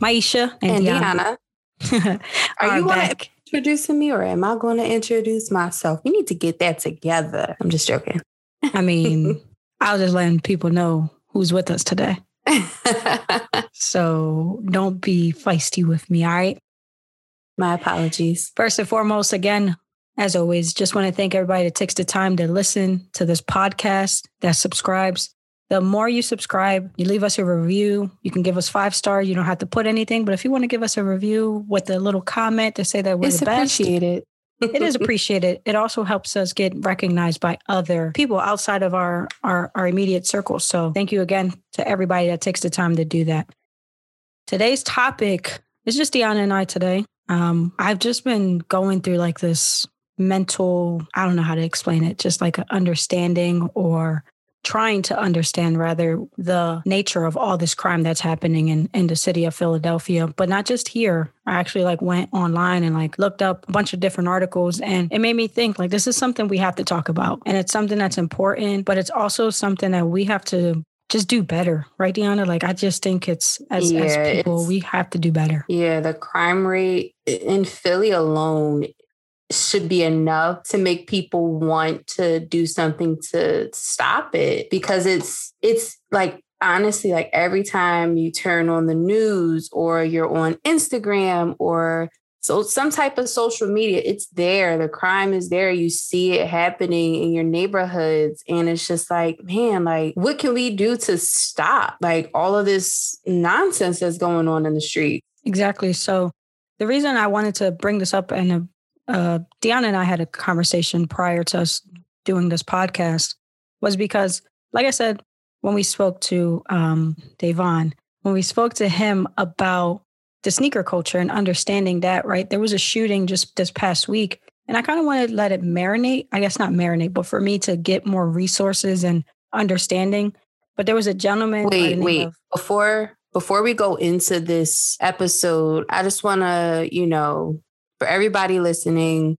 Maisha and, and, Deanna. Deanna. Are are you going to back. introducing me or am I going to introduce myself? We need to get that together. I'm just joking. I mean, I was just letting people know who's with us today. So don't be feisty with me, all right? My apologies. First and foremost, again, as always, just want to thank everybody that takes the time to listen to this podcast, that subscribes. The more you subscribe, you leave us a review. You can give us five stars. You don't have to put anything, but if you want to give us a review with a little comment to say that we're it's the best, appreciated. it is appreciated. It also helps us get recognized by other people outside of our, our our immediate circle. So thank you again to everybody that takes the time to do that. Today's topic is just Deanna and I today. Um, I've just been going through like this mental, I don't know how to explain it, just like an understanding or trying to understand rather the nature of all this crime that's happening in, in the city of Philadelphia, but not just here. I actually like went online and like looked up a bunch of different articles and it made me think like this is something we have to talk about. And it's something that's important, but it's also something that we have to just do better, right, Deanna? Like I just think it's as, Yeah, as people, we have to do better. Yeah, the crime rate in Philly alone should be enough to make people want to do something to stop it. Because it's it's like honestly like every time you turn on the news or you're on Instagram or so some type of social media it's there. The crime is there. You see it happening in your neighborhoods. And it's just like man like what can we do to stop like all of this nonsense that's going on in the street? Exactly. So the reason I wanted to bring this up and uh, Deanna and I had a conversation prior to us doing this podcast was because, like I said, when we spoke to um, Devon, when we spoke to him about the sneaker culture and understanding that, right, there was a shooting just this past week. And I kind of wanted to let it marinate. I guess not marinate, but for me to get more resources and understanding. But there was a gentleman. Wait, wait. of- Before before we go into this episode, I just want to, you know, for everybody listening,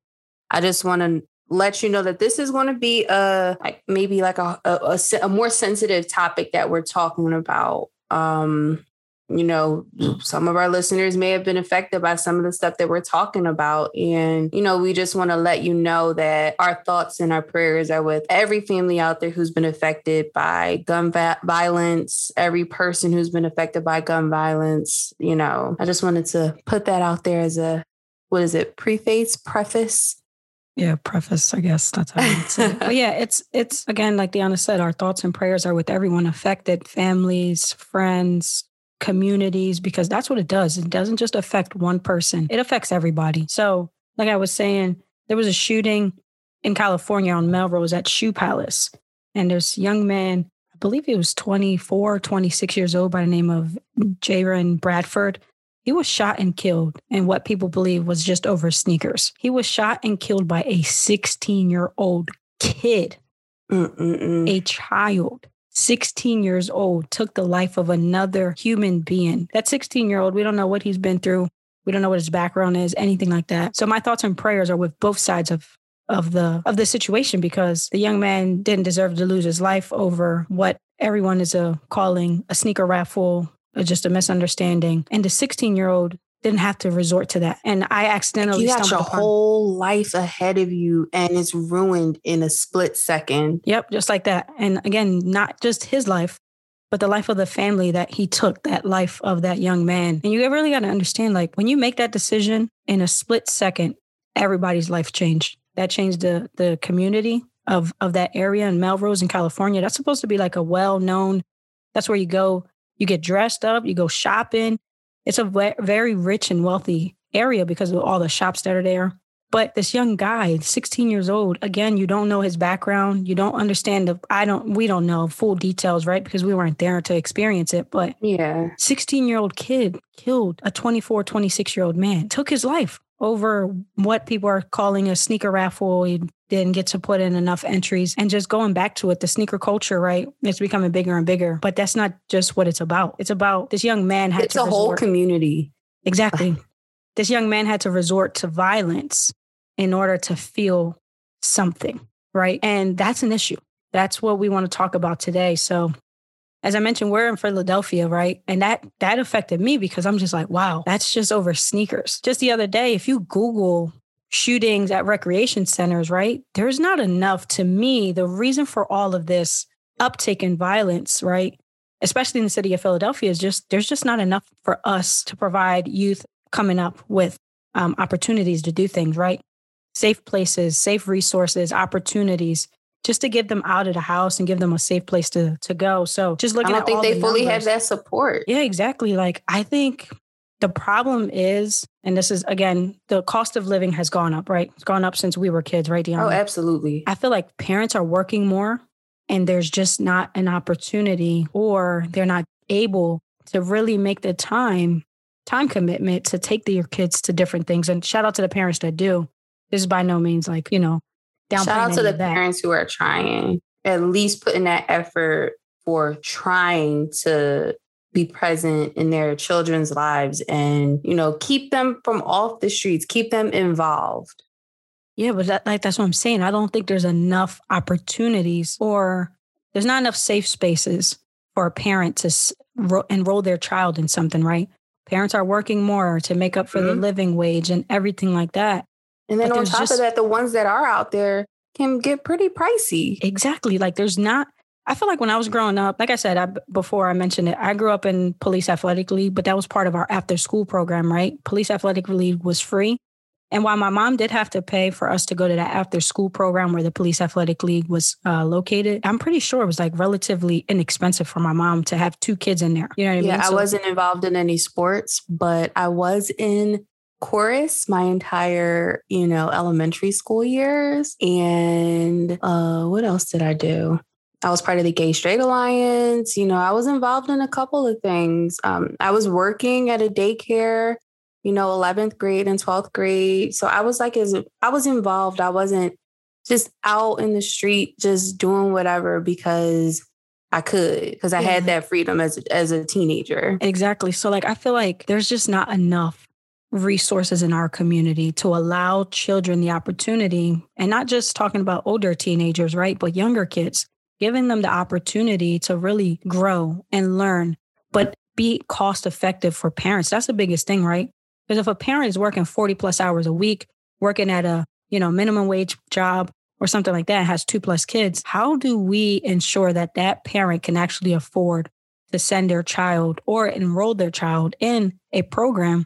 I just want to let you know that this is going to be a like maybe like a, a a a more sensitive topic that we're talking about. Um, you know, some of our listeners may have been affected by some of the stuff that we're talking about. And, you know, we just want to let you know that our thoughts and our prayers are with every family out there who's been affected by gun va- violence, every person who's been affected by gun violence. You know, I just wanted to put that out there as a, what is it, preface, preface? yeah preface i guess that's how would say it. but yeah it's it's again like deanna said our thoughts and prayers are with everyone affected families friends communities because that's what it does. It doesn't just affect one person. It affects everybody. So like i was saying there was a shooting in california on melrose at shoe palace and this young man i believe he was 24 26 years old by the name of jaron bradford he was shot and killed in what people believe was just over sneakers. He was shot and killed by a 16 year old kid, Mm-mm-mm. a child. 16 years old took the life of another human being. That 16 year old, we don't know what he's been through. We don't know what his background is, anything like that. So my thoughts and prayers are with both sides of of the of the situation because the young man didn't deserve to lose his life over what everyone is uh, calling a sneaker raffle, just a misunderstanding. And the 16 year old didn't have to resort to that. And I accidentally You got your upon. whole life ahead of you and it's ruined in a split second. Yep, just like that. And again, not just his life, but the life of the family that he took, that life of that young man. And you really got to understand like when you make that decision in a split second, everybody's life changed. That changed the the community of of that area in Melrose in California. That's supposed to be like a well-known that's where you go, you get dressed up, you go shopping. It's a very rich and wealthy area because of all the shops that are there. But this young guy, 16 years old, again, you don't know his background. You don't understand the, I don't, we don't know full details, right? Because we weren't there to experience it. But Yeah. 16 year old kid killed a 24, 26 year old man, took his life over what people are calling a sneaker raffle. We didn't get to put in enough entries and just going back to it, the sneaker culture, right? It's becoming bigger and bigger. But that's not just what it's about. It's about this young man had to. It's a whole community. Exactly. this young man had to resort to violence in order to feel something, right? And that's an issue. That's what we want to talk about today. So as I mentioned, we're in Philadelphia, right? And that that affected me because I'm just like, wow, that's just over sneakers. Just the other day, if you Google shootings at recreation centers, right? There's not enough to me. The reason for all of this uptick in violence, right? Especially in the city of Philadelphia, is just there's just not enough for us to provide youth coming up with um, opportunities to do things, right? Safe places, safe resources, opportunities just to get them out of the house and give them a safe place to to go. So just looking I don't think they the fully numbers, have that support. Yeah, exactly. Like I think the problem is, and this is again, the cost of living has gone up, right? It's gone up since we were kids, right, oh, Deanna? Oh, absolutely. I feel like parents are working more and there's just not an opportunity or they're not able to really make the time time commitment to take the, your kids to different things and shout out to the parents that do this is by no means like you know shout out to the parents who are trying at least putting that effort for trying to be present in their children's lives and you know keep them from off the streets keep them involved. Yeah but that, like that's what i'm saying. I don't think there's enough opportunities or there's not enough safe spaces for a parent to s- ro- enroll their child in something right? Parents are working more to make up for mm-hmm. the living wage and everything like that and then on top just, of that the ones that are out there can get pretty pricey exactly like there's not I feel like when I was growing up, like I said I, before I mentioned it, I grew up in police athletic league, but that was part of our after school program, right? Police athletic league was free. And while my mom did have to pay for us to go to that after school program where the police athletic league was uh, located, I'm pretty sure it was like relatively inexpensive for my mom to have two kids in there. You know what I yeah, mean? Yeah, I wasn't involved in any sports, but I was in chorus my entire, you know, elementary school years. And uh, what else did I do? I was part of the Gay Straight Alliance. You know, I was involved in a couple of things. Um, I was working at a daycare, you know, 11th grade and 12th grade. So I was like, as I was involved, I wasn't just out in the street, just doing whatever because I could, because I yeah. had that freedom as, as a teenager. Exactly. So, like, I feel like there's just not enough resources in our community to allow children the opportunity and not just talking about older teenagers, right? But younger kids giving them the opportunity to really grow and learn, but be cost effective for parents. That's the biggest thing, right? Because if a parent is working 40 plus hours a week, working at a, you know, minimum wage job or something like that, has two plus kids, how do we ensure that that parent can actually afford to send their child or enroll their child in a program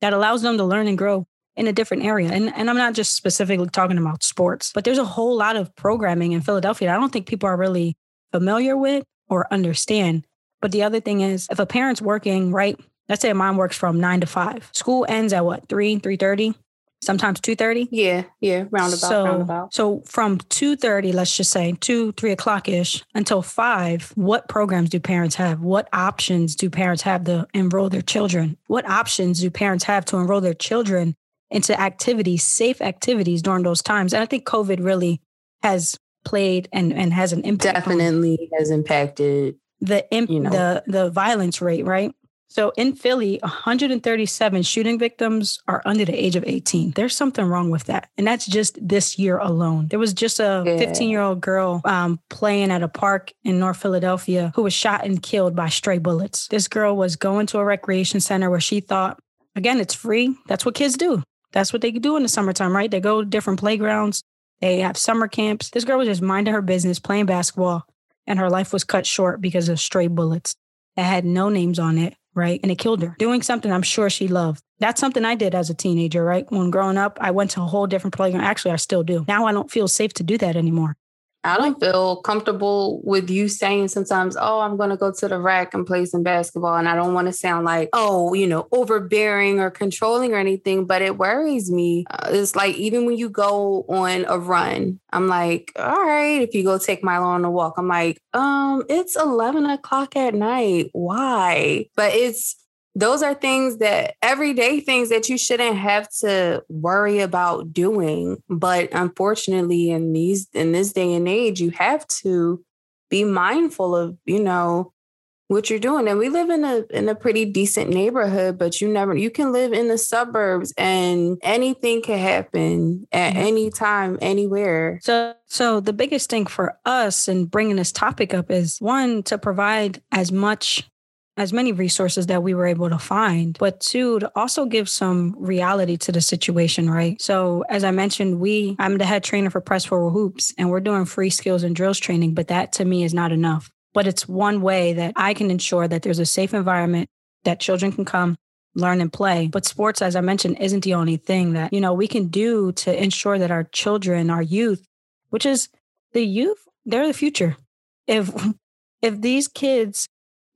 that allows them to learn and grow in a different area. And, and I'm not just specifically talking about sports, but there's a whole lot of programming in Philadelphia that I don't think people are really familiar with or understand. But the other thing is if a parent's working, right? Let's say a mom works from nine to five. School ends at what, three, three thirty? Sometimes two thirty. Yeah, yeah, roundabout. So, roundabout. so from two thirty, let's just say two, three o'clock ish until five. What programs do parents have? What options do parents have to enroll their children? What options do parents have to enroll their children into activities, safe activities during those times. And I think COVID really has played and, and has an impact. Definitely has impacted the imp- you know. the the violence rate, right? So in Philly, 137 shooting victims are under the age of 18. There's something wrong with that. And that's just this year alone. There was just a 15 year old girl um, playing at a park in North Philadelphia who was shot and killed by stray bullets. This girl was going to a recreation center where she thought, again, it's free. That's what kids do. That's what they do in the summertime, right? They go to different playgrounds. They have summer camps. This girl was just minding her business, playing basketball, and her life was cut short because of stray bullets that had no names on it, right? And it killed her. Doing something I'm sure she loved. That's something I did as a teenager, right? When growing up, I went to a whole different playground. Actually, I still do. Now I don't feel safe to do that anymore. I don't feel comfortable with you saying sometimes, oh, I'm going to go to the rack and play some basketball. And I don't want to sound like, oh, you know, overbearing or controlling or anything, but it worries me. Uh, it's like even when you go on a run, I'm like, all right, if you go take Milo on a walk, I'm like, um, it's 11 o'clock at night. Why? But it's, those are things that everyday things that you shouldn't have to worry about doing but unfortunately in these in this day and age you have to be mindful of you know what you're doing. And we live in a in a pretty decent neighborhood, but you never you can live in the suburbs and anything can happen at mm-hmm. any time, anywhere. So so the biggest thing for us in bringing this topic up is one to provide as much as many resources that we were able to find, but two, to also give some reality to the situation, right? So, as I mentioned, we, I'm the head trainer for Press Forward Hoops, and we're doing free skills and drills training, but that to me is not enough but it's one way that I can ensure that there's a safe environment that children can come learn and play. But sports, as I mentioned, isn't the only thing that, you know, we can do to ensure that our children, our youth, which is the youth, they're the future. If if these kids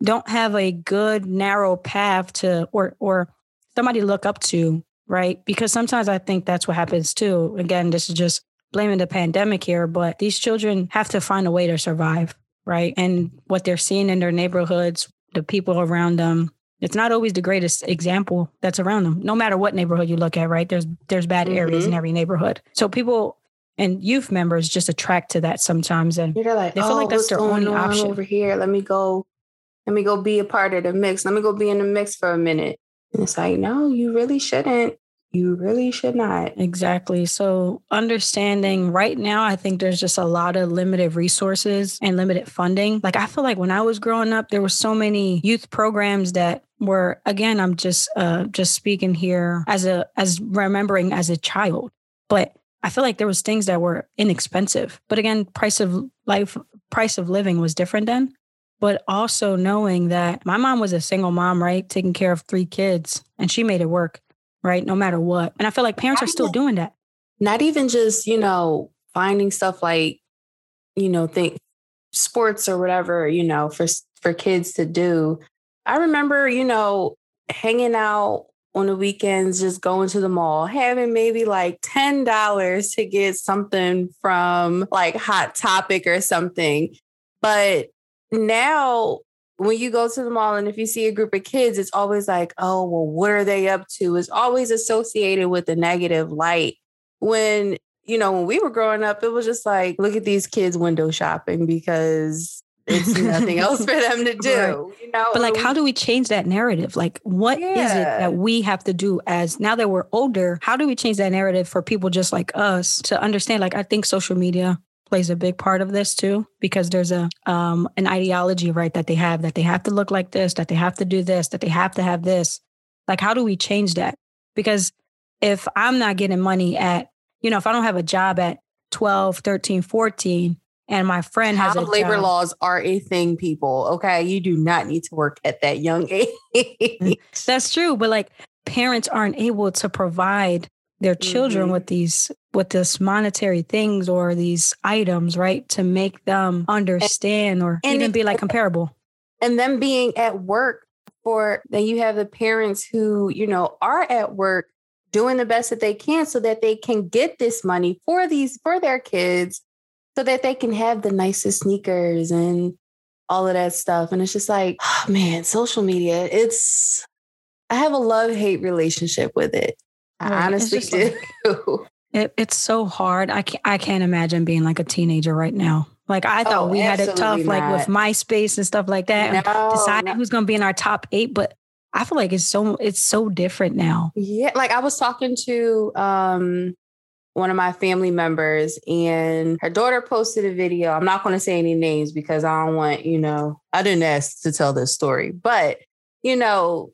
don't have a good narrow path to or or somebody to look up to, right? Because sometimes I think that's what happens too. Again, this is just blaming the pandemic here, but these children have to find a way to survive right? And what they're seeing in their neighborhoods, the people around them, it's not always the greatest example that's around them. No matter what neighborhood you look at, right? There's there's bad mm-hmm. areas in every neighborhood. So people and youth members just attract to that sometimes, and you're like, they feel oh, like that's their only option over here. Let me go, let me go be a part of the mix. Let me go be in the mix for a minute. And it's like, no, you really shouldn't you really should not. Exactly. So, understanding right now, I think there's just a lot of limited resources and limited funding. Like, I feel like when I was growing up, there were so many youth programs that were, again, I'm just, uh, just speaking here as a, as remembering as a child, but I feel like there was things that were inexpensive. But again, price of life, price of living was different then. But also knowing that my mom was a single mom, right? Taking care of three kids and she made it work right? No matter what. And I feel like parents are still doing that. Not even just, you know, finding stuff like, you know, think sports or whatever, you know, for for kids to do. I remember, you know, hanging out on the weekends, just going to the mall, having maybe like $10 to get something from like Hot Topic or something. But now when you go to the mall and if you see a group of kids, it's always like, oh, well, what are they up to? It's always associated with the negative light. When, you know, when we were growing up, it was just like, look at these kids window shopping because it's nothing else for them to do. Right. You know? But like how do we change that narrative? Like what yeah. is it that we have to do as now that we're older? How do we change that narrative for people just like us to understand? Like I think social media plays a big part of this too because there's a um an ideology right that they have that they have to look like this that they have to do this that they have to have this. Like how do we change that? Because if i'm not getting money at you know if i don't have a job at 12 13 14 and my friend has a labor job, laws are a thing people okay? You do not need to work at that young age. that's true but like parents aren't able to provide their children mm-hmm. with these with this monetary things or these items right to make them understand or and even be like comparable. and them being at work for then you have the parents who you know are at work doing the best that they can so that they can get this money for these for their kids so that they can have the nicest sneakers and all of that stuff. And it's just like oh man social media it's i have a love hate relationship with it. I honestly do. Like, it, it's so hard. I can't, I can't imagine being like a teenager right now. Like I thought oh, we had it tough, not. like with MySpace and stuff like that. No, deciding no. who's going to be in our top eight, but I feel like it's so it's so different now. Yeah, like I was talking to um one of my family members and her daughter posted a video. I'm not going to say any names because I don't want, you know, I didn't ask to tell this story, but you know,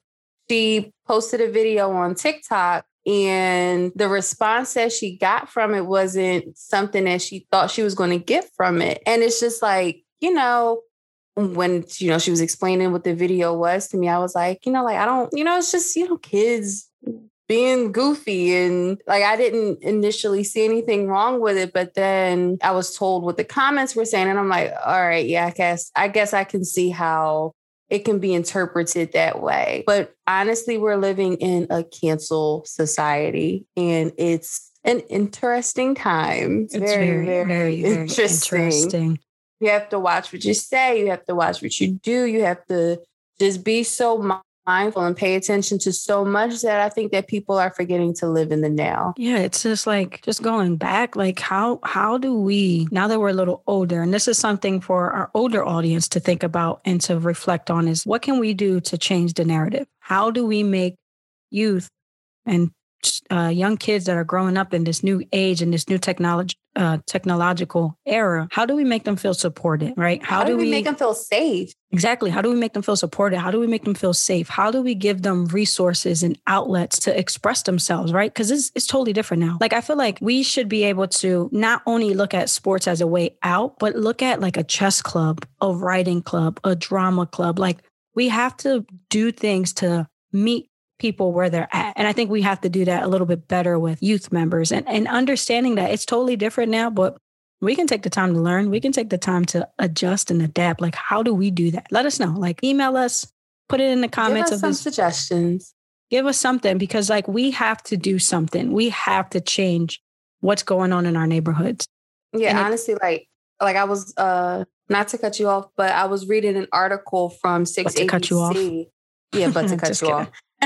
she posted a video on TikTok and the response that she got from it wasn't something that she thought she was going to get from it. And it's just like, you know, when you know she was explaining what the video was to me, I was like, you know, like I don't, you know, it's just, you know, kids being goofy and like I didn't initially see anything wrong with it, but then I was told what the comments were saying and I'm like, all right, yeah, I guess I guess I can see how it can be interpreted that way. But honestly, we're living in a cancel society and it's an interesting time. It's very, very, very, very interesting. interesting. You have to watch what you say, you have to watch what you do, you have to just be so mindful and pay attention to so much that I think that people are forgetting to live in the now. Yeah, it's just like just going back, like how how do we now that we're a little older, and this is something for our older audience to think about and to reflect on is what can we do to change the narrative? How do we make youth and uh, young kids that are growing up in this new age and this new technology uh, technological era how do we make them feel supported right? How, how do, do we, we make them feel safe? Exactly. How do we make them feel supported? How do we make them feel safe? How do we give them resources and outlets to express themselves right? Because it's, it's totally different now. Like i feel like we should be able to not only look at sports as a way out but look at like a chess club a writing club a drama club. Like we have to do things to meet people where they're at. And I think we have to do that a little bit better with youth members and, and understanding that it's totally different now, but we can take the time to learn. We can take the time to adjust and adapt. Like, how do we do that? Let us know. Like, email us, put it in the comments Give us of some this. suggestions. Give us something because, like, we have to do something. We have to change what's going on in our neighborhoods. Yeah, and honestly, it, like, like I was uh not to cut you off, but I was reading an article from Six to cut you off. Yeah, but to cut you off.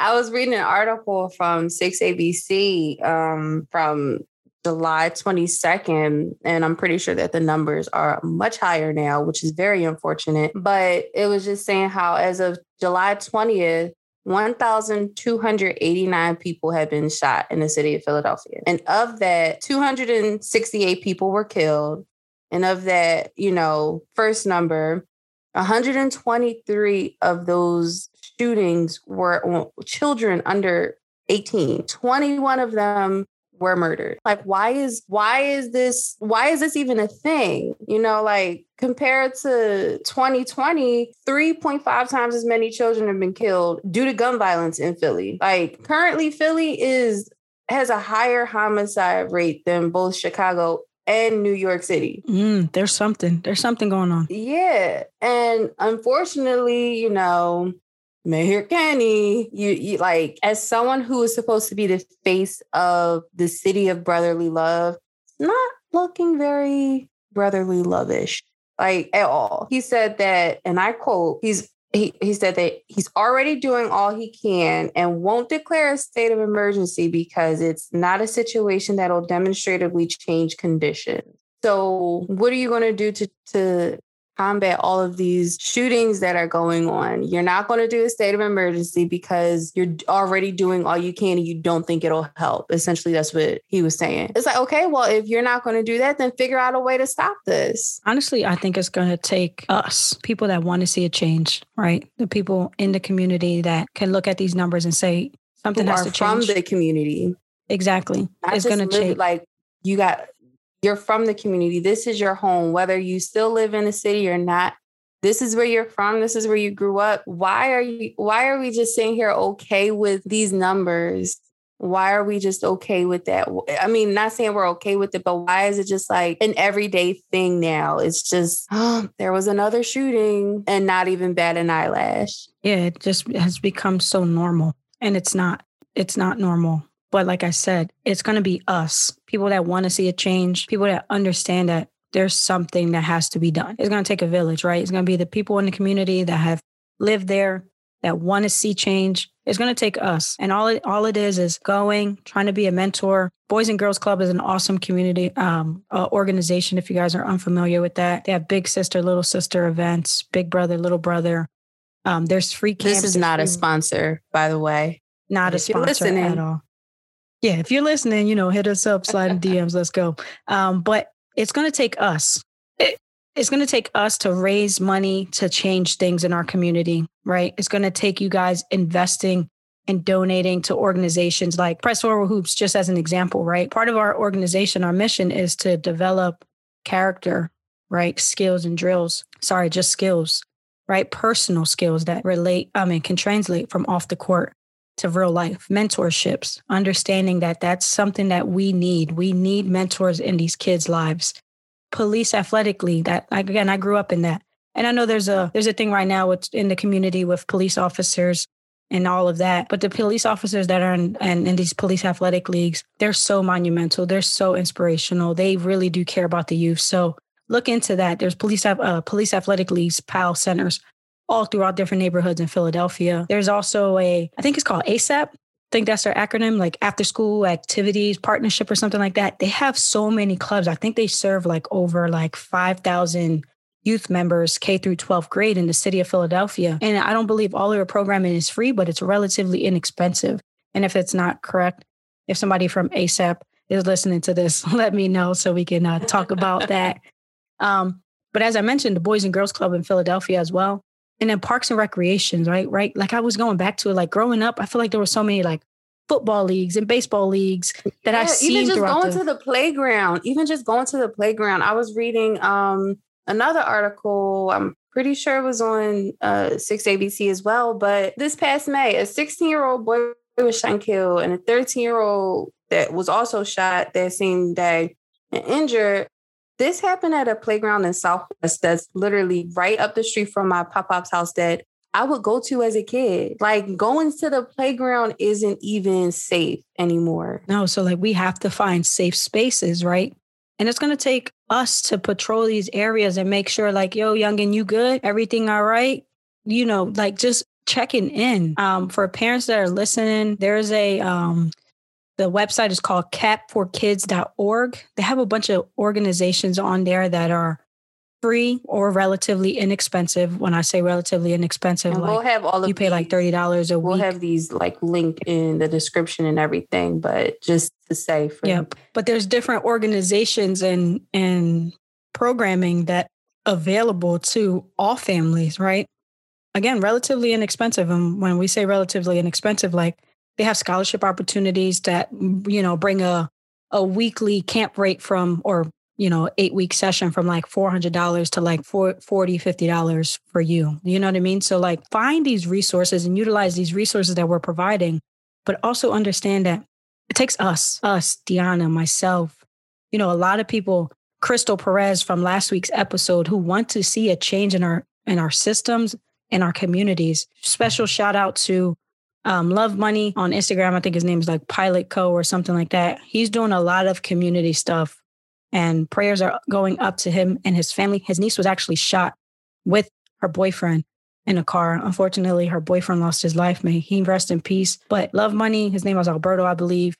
I was reading an article from 6ABC um, from July 22nd, and I'm pretty sure that the numbers are much higher now, which is very unfortunate. But it was just saying how, as of July 20th, 1,289 people had been shot in the city of Philadelphia. And of that, 268 people were killed. And of that, you know, first number, 123 of those shootings were children under 18. 21 of them were murdered. Like why is why is this why is this even a thing? You know, like compared to 2020, 3.5 times as many children have been killed due to gun violence in Philly. Like currently Philly is has a higher homicide rate than both Chicago and New York City. Mm, there's something. There's something going on. Yeah. And unfortunately, you know, Mayor Kenney, you, you like as someone who is supposed to be the face of the city of brotherly love, not looking very brotherly lovish, like at all. He said that, and I quote, he's he, he said that he's already doing all he can and won't declare a state of emergency because it's not a situation that'll demonstratively change conditions. So, what are you going to do to to combat all of these shootings that are going on. You're not going to do a state of emergency because you're already doing all you can and you don't think it'll help. Essentially, that's what he was saying. It's like, okay, well, if you're not going to do that, then figure out a way to stop this. Honestly, I think it's going to take us, people that want to see a change, right? The people in the community that can look at these numbers and say something Who has to change. From the community. Exactly. Not it's going to change. Like you got you're from the community. This is your home, whether you still live in the city or not. This is where you're from. This is where you grew up. Why are you why are we just sitting here okay with these numbers? Why are we just okay with that? I mean, not saying we're okay with it, but why is it just like an everyday thing now? It's just, oh, there was another shooting and not even bat an eyelash. Yeah, it just has become so normal. And it's not, it's not normal. But like I said, it's going to be us, people that want to see a change, people that understand that there's something that has to be done. It's going to take a village, right? It's going to be the people in the community that have lived there, that want to see change. It's going to take us. And all it, all it is is going, trying to be a mentor. Boys and Girls Club is an awesome community um, uh, organization. If you guys are unfamiliar with that, they have big sister, little sister events, big brother, little brother. Um, there's free camps. This is not free, a sponsor, by the way. Not if a sponsor at all yeah, if you're listening, you know, hit us up, slide in DMs, let's go. Um, but it's going to take us. It, it's going to take us to raise money to change things in our community, right? It's going to take you guys investing and donating to organizations like Press Forward Hoops, just as an example, right? Part of our organization, our mission is to develop character, right? Skills and drills. Sorry, just skills, right? Personal skills that relate, I mean, can translate from off the court to real life mentorships understanding that that's something that we need. We need mentors in these kids lives. Police Athletic League that again i grew up in that. And i know there's a there's a thing right now with in the community with police officers and all of that but the police officers that are in, in, in these police athletic leagues they're so monumental. They're so inspirational. They really do care about the youth. So look into that. There's police uh, police athletic leagues pal centers all throughout different neighborhoods in Philadelphia. There's also a, I think it's called ASAP. I think that's their acronym, like after school activities partnership or something like that. They have so many clubs. I think they serve like over like 5,000 youth members K through 12th grade in the city of Philadelphia. And I don't believe all of their programming is free, but it's relatively inexpensive. And if it's not correct, if somebody from ASAP is listening to this, let me know so we can uh, talk about that. Um, but as I mentioned, the Boys and Girls Club in Philadelphia as well and then parks and recreations, right? Right. Like I was going back to it, like growing up, I feel like there were so many like football leagues and baseball leagues that yeah, I see. Even just going the- to the playground, even just going to the playground. I was reading um another article. I'm pretty sure it was on uh 6 ABC as well. But this past May, a 16 year old boy was shot and killed, and a 13 year old that was also shot that same day and injured this happened at a playground in Southwest that's literally right up the street from my pop pop's house that I would go to as a kid. Like going to the playground isn't even safe anymore. No, so like we have to find safe spaces, right? And it's going to take us to patrol these areas and make sure, like, yo, youngin, you good? Everything all right? You know, like just checking in. Um, for parents that are listening, there's a um, the website is called cap4kids.org. They have a bunch of organizations on there that are free or relatively inexpensive. When I say relatively inexpensive, and like we'll have all of you pay these, like thirty dollars a we'll week. We'll have these like linked in the description and everything, but just to say, for yeah. But there's different organizations and and programming that available to all families, right? Again, relatively inexpensive. And when we say relatively inexpensive, like they have scholarship opportunities that, you know, bring a, a weekly camp rate from, or, you know, eight week session from like $400 to like 40 $50 for you. You know what I mean? So like find these resources and utilize these resources that we're providing, but also understand that it takes us, us, Deanna, myself, you know, a lot of people, Crystal Perez from last week's episode who want to see a change in our in our systems in our communities. Special shout out to um, Love Money on Instagram. I think his name is like Pilot Co or something like that. He's doing a lot of community stuff and prayers are going up to him and his family. His niece was actually shot with her boyfriend in a car. Unfortunately, her boyfriend lost his life. May he rest in peace. But Love Money, his name was Alberto, I believe.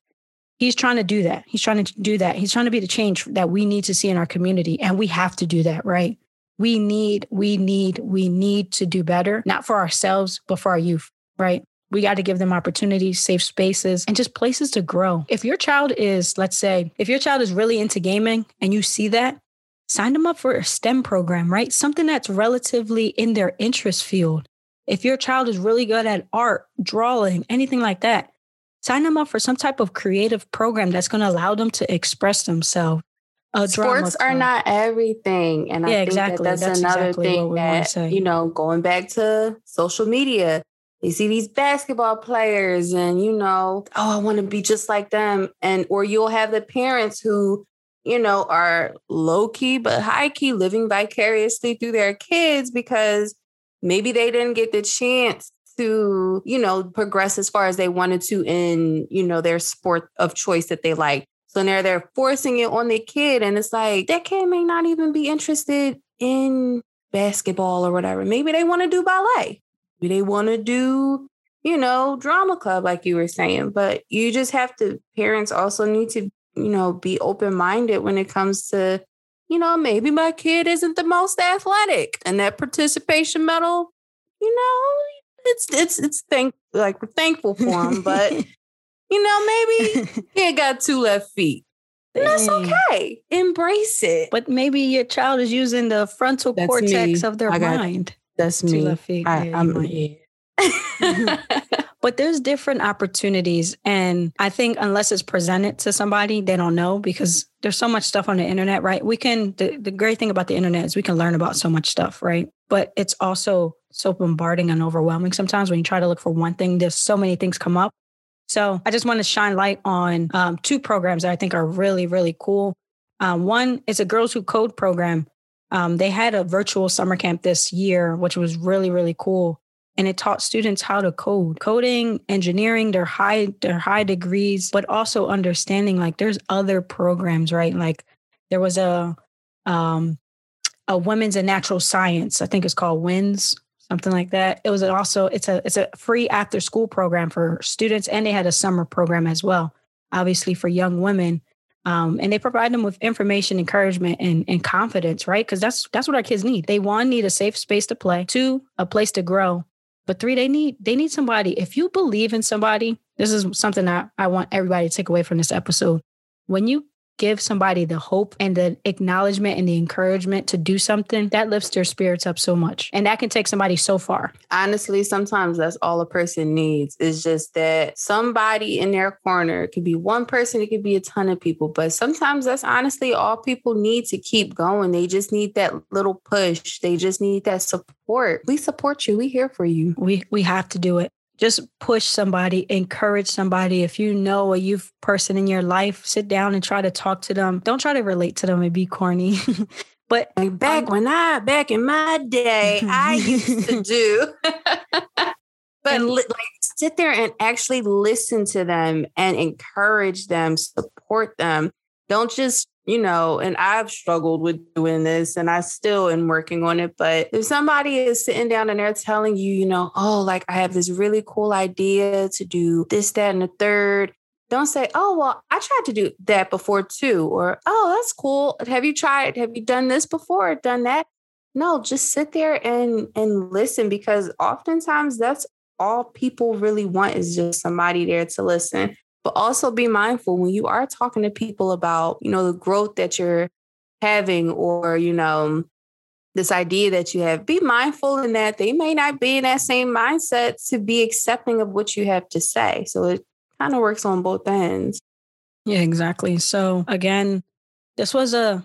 He's trying to do that. He's trying to do that. He's trying to be the change that we need to see in our community. And we have to do that, right? We need, we need, we need to do better, not for ourselves, but for our youth, right? We got to give them opportunities, safe spaces, and just places to grow. If your child is, let's say, if your child is really into gaming and you see that, sign them up for a STEM program, right? Something that's relatively in their interest field. If your child is really good at art, drawing, anything like that, sign them up for some type of creative program that's going to allow them to express themselves. Sports are not everything. And I think exactly. that that's, that's another exactly thing that, you know, going back to social media, they see these basketball players and you know oh i want to be just like them. And or you'll have the parents who you know are low key but high key living vicariously through their kids because maybe they didn't get the chance to you know progress as far as they wanted to in you know their sport of choice that they like. So now they're forcing it on the kid and it's like that kid may not even be interested in basketball or whatever. Maybe they want to do ballet Maybe they want to do, you know, drama club, like you were saying. But you just have to, parents also need to, you know, be open minded when it comes to, you know, maybe my kid isn't the most athletic and that participation medal, you know, it's, it's, it's thank, like we're thankful for him, but, you know, maybe he got two left feet. And that's okay. Embrace it. But maybe your child is using the frontal that's cortex me. of their mind. That's me. Left feet. I, I'm but there's different opportunities. And I think unless it's presented to somebody, they don't know because there's so much stuff on the internet, right? We can, the, the great thing about the internet is we can learn about so much stuff, right? But it's also so bombarding and overwhelming sometimes when you try to look for one thing, there's so many things come up. So I just want to shine light on um, two programs that I think are really, really cool. Um, one is a Girls Who Code program um, they had a virtual summer camp this year, which was really, really cool. And it taught students how to code, coding, engineering, their high, their high degrees, but also understanding like there's other programs, right? Like there was a um a women's and natural science, I think it's called WINS, something like that. It was also it's a it's a free after school program for students, and they had a summer program as well, obviously for young women. Um, and they provide them with information, encouragement, and, and confidence, right? Because that's that's what our kids need. They one need a safe space to play, two a place to grow, but three they need they need somebody. If you believe in somebody, this is something that I want everybody to take away from this episode. When you give somebody the hope and the acknowledgement and the encouragement to do something, that lifts their spirits up so much. And that can take somebody so far. Honestly, sometimes that's all a person needs is just that somebody in their corner. It could be one person, it could be a ton of people, but sometimes that's honestly all people need to keep going. They just need that little push. They just need that support. We support you. We here for you. We we have to do it just push somebody, encourage somebody. If you know a youth person in your life, sit down and try to talk to them. Don't try to relate to them and be corny. but like back when I, back in my day, I used to do. but li- like sit there and actually listen to them and encourage them, support them. Don't just you know, and I've struggled with doing this and I still am working on it. But if somebody is sitting down and they're telling you, you know, oh, like I have this really cool idea to do this, that, and the third, don't say, oh, well, I tried to do that before too. Or, oh, that's cool. Have you tried? Have you done this before? Done that? No, just sit there and and listen because oftentimes that's all people really want is just somebody there to listen but also be mindful when you are talking to people about, you know, the growth that you're having or, you know, this idea that you have, be mindful in that they may not be in that same mindset to be accepting of what you have to say. So it kind of works on both ends. Yeah, exactly. So again, this was a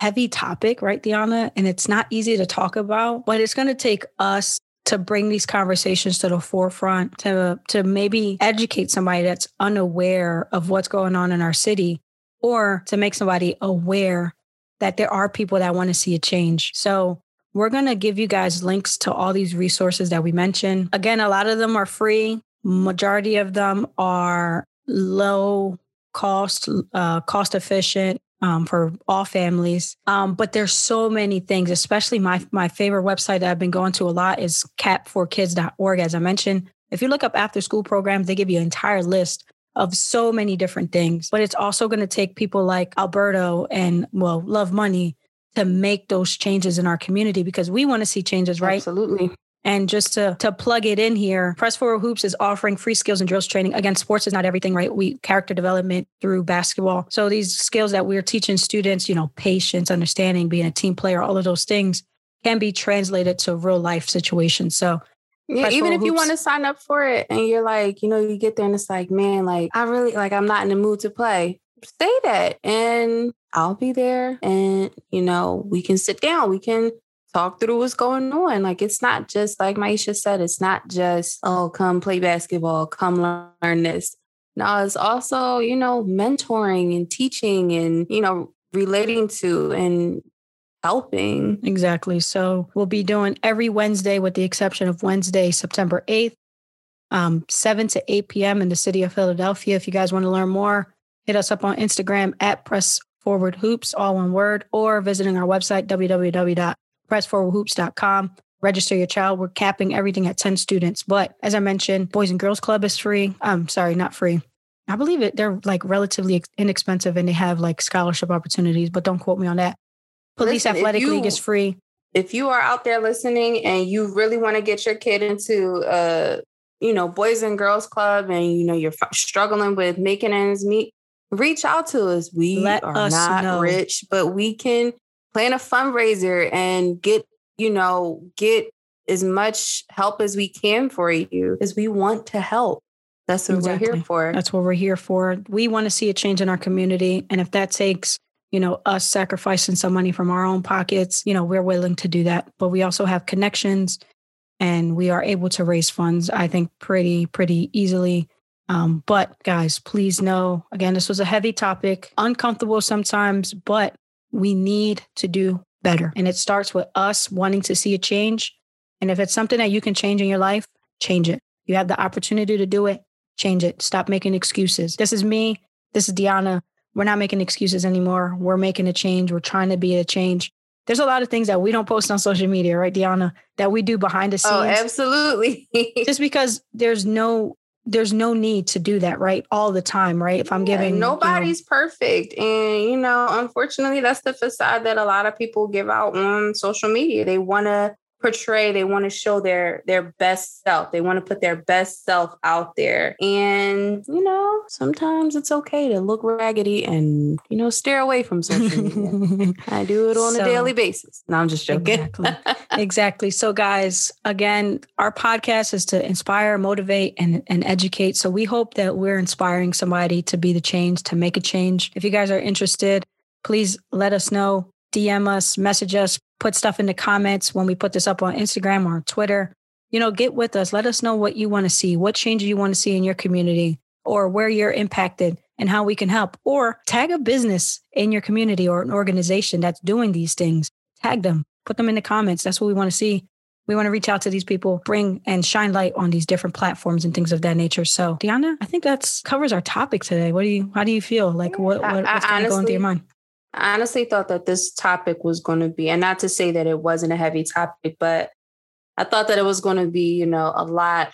heavy topic, right, Deanna? And it's not easy to talk about, but it's going to take us to bring these conversations to the forefront to to maybe educate somebody that's unaware of what's going on in our city or to make somebody aware that there are people that want to see a change. So we're going to give you guys links to all these resources that we mentioned. Again, a lot of them are free. Majority of them are low cost, uh, cost efficient, um, for all families. Um, but there's so many things, especially my my favorite website that I've been going to a lot is cap4kids.org. As I mentioned, if you look up after school programs, they give you an entire list of so many different things. But it's also going to take people like Alberto and well, Love Money to make those changes in our community because we want to see changes, right? Absolutely. And just to to plug it in here, Press Forward Hoops is offering free skills and drills training. Again, sports is not everything, right? We character development through basketball. So these skills that we're teaching students, you know, patience, understanding, being a team player, all of those things can be translated to real life situations. So yeah, even if hoops. you want to sign up for it and you're like, you know, you get there and it's like, man, like I really like I'm not in the mood to play. Say that and I'll be there and you know, we can sit down. We can talk through what's going on. Like it's not just like Maisha said, it's not just, oh, come play basketball, come learn this. No, it's also, you know, mentoring and teaching and, you know, relating to and helping. Exactly. So we'll be doing every Wednesday with the exception of Wednesday, September 8th, um, 7 to 8 p.m. in the city of Philadelphia. If you guys want to learn more, hit us up on Instagram at press forward hoops, all one word, or visiting our website, www pressforwardhoops.com. Register your child. We're capping everything at 10 students. But as I mentioned, Boys and Girls Club is free. I'm sorry, not free. I believe it. They're like relatively inexpensive and they have like scholarship opportunities, but don't quote me on that. Police Listen, Athletic you, League is free. If you are out there listening and you really want to get your kid into uh you know, Boys and Girls Club and you know you're struggling with making ends meet, reach out to us. We Let are not know. rich, but we can plan a fundraiser and get, you know, get as much help as we can for you because we want to help. That's what exactly. we're here for. That's what we're here for. We want to see a change in our community. And if that takes, you know, us sacrificing some money from our own pockets, you know, we're willing to do that. But we also have connections and we are able to raise funds, I think, pretty, pretty easily. Um, but guys, please know again, this was a heavy topic, uncomfortable sometimes, but we need to do better. And it starts with us wanting to see a change. And if it's something that you can change in your life, change it. You have the opportunity to do it, change it. Stop making excuses. This is me. This is Deanna. We're not making excuses anymore. We're making a change. We're trying to be a change. there's a lot of things that we don't post on social media, right, Deanna, that we do behind the oh, scenes. Oh, absolutely. just because there's no there's no need to do that right all the time right? If i'm giving nobody's you know, perfect and you know unfortunately that's the facade that a lot of people give out on social media. They want to portray they want to show their their best self. They want to put their best self out there. And you know sometimes it's okay to look raggedy and you know stare away from social media. I do it on so, a daily basis. No i'm just joking. Exactly. exactly. So guys again our podcast is to inspire motivate and, and educate. So we hope that we're inspiring somebody to be the change to make a change. If you guys are interested please let us know DM us, message us, put stuff in the comments when we put this up on Instagram or Twitter. You know, get with us. Let us know what you want to see, what changes you want to see in your community, or where you're impacted and how we can help. Or tag a business in your community or an organization that's doing these things. Tag them, put them in the comments. That's what we want to see. We want to reach out to these people, bring and shine light on these different platforms and things of that nature. So, Deanna, I think that covers our topic today. What do you? How do you feel? Like, what, what what's kind of going through your mind? I honestly thought that this topic was going to be, and not to say that it wasn't a heavy topic, but I thought that it was going to be, you know, a lot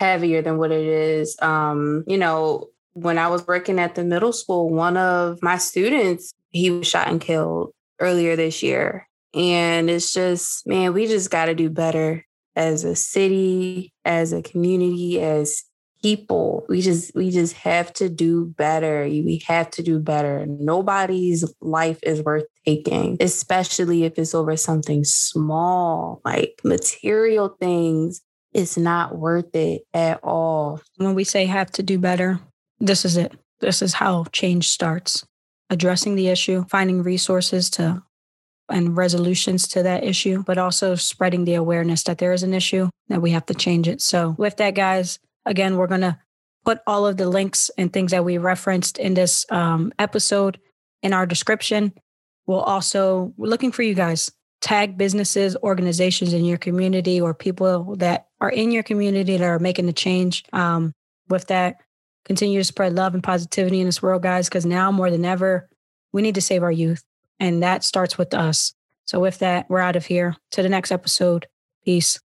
heavier than what it is. Um, you know, when I was working at the middle school, one of my students, he was shot and killed earlier this year. And it's just, man, we just got to do better as a city, as a community, as people. We just we just have to do better. We have to do better. Nobody's life is worth taking especially if it's over something small. Like material things it's not worth it at all. When we say have to do better this is it. This is how change starts. Addressing the issue finding resources to and resolutions to that issue, but also spreading the awareness that there is an issue that we have to change it. So, with that, guys, Again, we're going to put all of the links and things that we referenced in this um, episode in our description. We'll also, we're looking for you guys. Tag businesses, organizations in your community, or people that are in your community that are making the change. Um, with that, continue to spread love and positivity in this world, guys, because now more than ever, we need to save our youth. And that starts with us. So, with that, we're out of here. To the next episode. Peace.